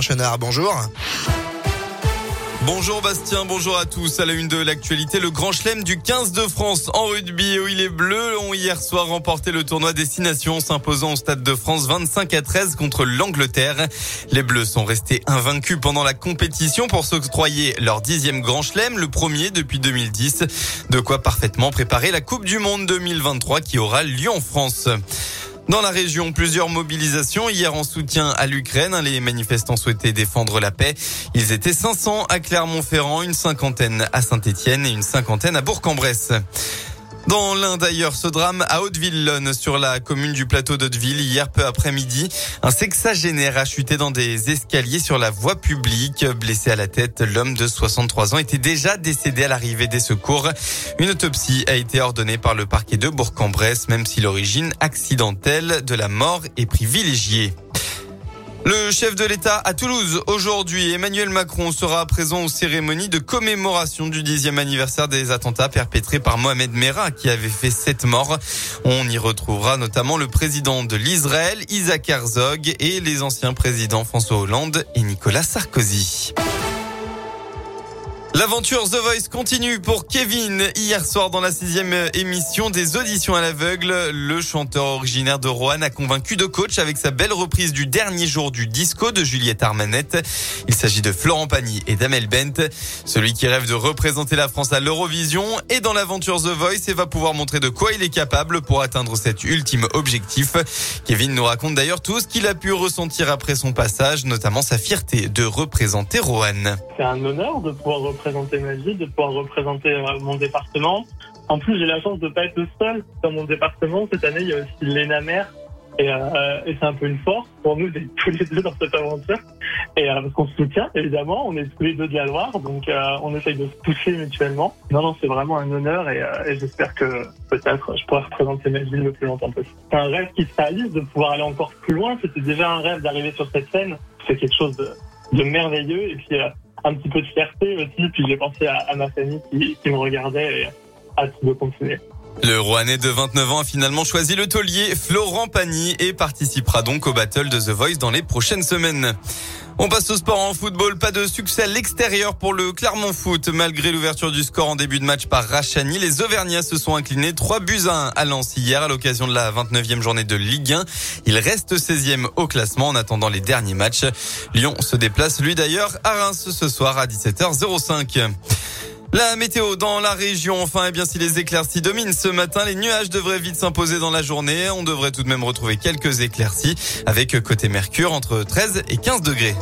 Chenard. Bonjour. Bonjour Bastien, bonjour à tous. À la une de l'actualité, le grand chelem du 15 de France en rugby où il est bleu ont hier soir remporté le tournoi Destination s'imposant au Stade de France 25 à 13 contre l'Angleterre. Les Bleus sont restés invaincus pendant la compétition pour s'octroyer leur dixième grand chelem, le premier depuis 2010. De quoi parfaitement préparer la Coupe du Monde 2023 qui aura lieu en France. Dans la région, plusieurs mobilisations hier en soutien à l'Ukraine. Les manifestants souhaitaient défendre la paix. Ils étaient 500 à Clermont-Ferrand, une cinquantaine à Saint-Étienne et une cinquantaine à Bourg-en-Bresse. Dans l'un d'ailleurs, ce drame à Hauteville-Lonne, sur la commune du plateau d'Hauteville, hier peu après-midi, un sexagénaire a chuté dans des escaliers sur la voie publique. Blessé à la tête, l'homme de 63 ans était déjà décédé à l'arrivée des secours. Une autopsie a été ordonnée par le parquet de Bourg-en-Bresse, même si l'origine accidentelle de la mort est privilégiée. Le chef de l'État à Toulouse aujourd'hui, Emmanuel Macron sera présent aux cérémonies de commémoration du dixième anniversaire des attentats perpétrés par Mohamed Merah qui avait fait sept morts. On y retrouvera notamment le président de l'Israël, Isaac Herzog, et les anciens présidents François Hollande et Nicolas Sarkozy. L'aventure The Voice continue pour Kevin. Hier soir, dans la sixième émission des auditions à l'aveugle, le chanteur originaire de Roanne a convaincu de coach avec sa belle reprise du dernier jour du disco de Juliette Armanette. Il s'agit de Florent Pagny et d'Amel Bent. Celui qui rêve de représenter la France à l'Eurovision est dans l'aventure The Voice et va pouvoir montrer de quoi il est capable pour atteindre cet ultime objectif. Kevin nous raconte d'ailleurs tout ce qu'il a pu ressentir après son passage, notamment sa fierté de représenter Roanne. C'est un honneur de pouvoir représenter ma ville, de pouvoir représenter euh, mon département. En plus, j'ai la chance de pas être le seul dans mon département. Cette année, il y a aussi Léna Mère. Et, euh, c'est un peu une force pour nous d'être tous les deux dans cette aventure. Et euh, parce qu'on se soutient, évidemment, on est tous les deux de la Loire, donc on essaye de se pousser mutuellement. Non, non, c'est vraiment un honneur et, et j'espère que peut-être je pourrai représenter ma ville le plus longtemps possible. C'est un rêve qui se réalise de pouvoir aller encore plus loin. C'était déjà un rêve d'arriver sur cette scène. C'est quelque chose de, de merveilleux. Et puis un petit peu de fierté aussi. Puis j'ai pensé à, à, ma famille qui, qui me regardait et hâte de continuer. Le Rouennais de 29 ans a finalement choisi le taulier Florent Pagny et participera donc au battle de The Voice dans les prochaines semaines. On passe au sport en football. Pas de succès à l'extérieur pour le Clermont Foot. Malgré l'ouverture du score en début de match par Rachani, les Auvergnats se sont inclinés 3 buts à 1 à Lens hier à l'occasion de la 29e journée de Ligue 1. Il reste 16e au classement en attendant les derniers matchs. Lyon se déplace lui d'ailleurs à Reims ce soir à 17h05. La météo dans la région, enfin, eh bien, si les éclaircies dominent ce matin, les nuages devraient vite s'imposer dans la journée. On devrait tout de même retrouver quelques éclaircies avec côté Mercure entre 13 et 15 degrés.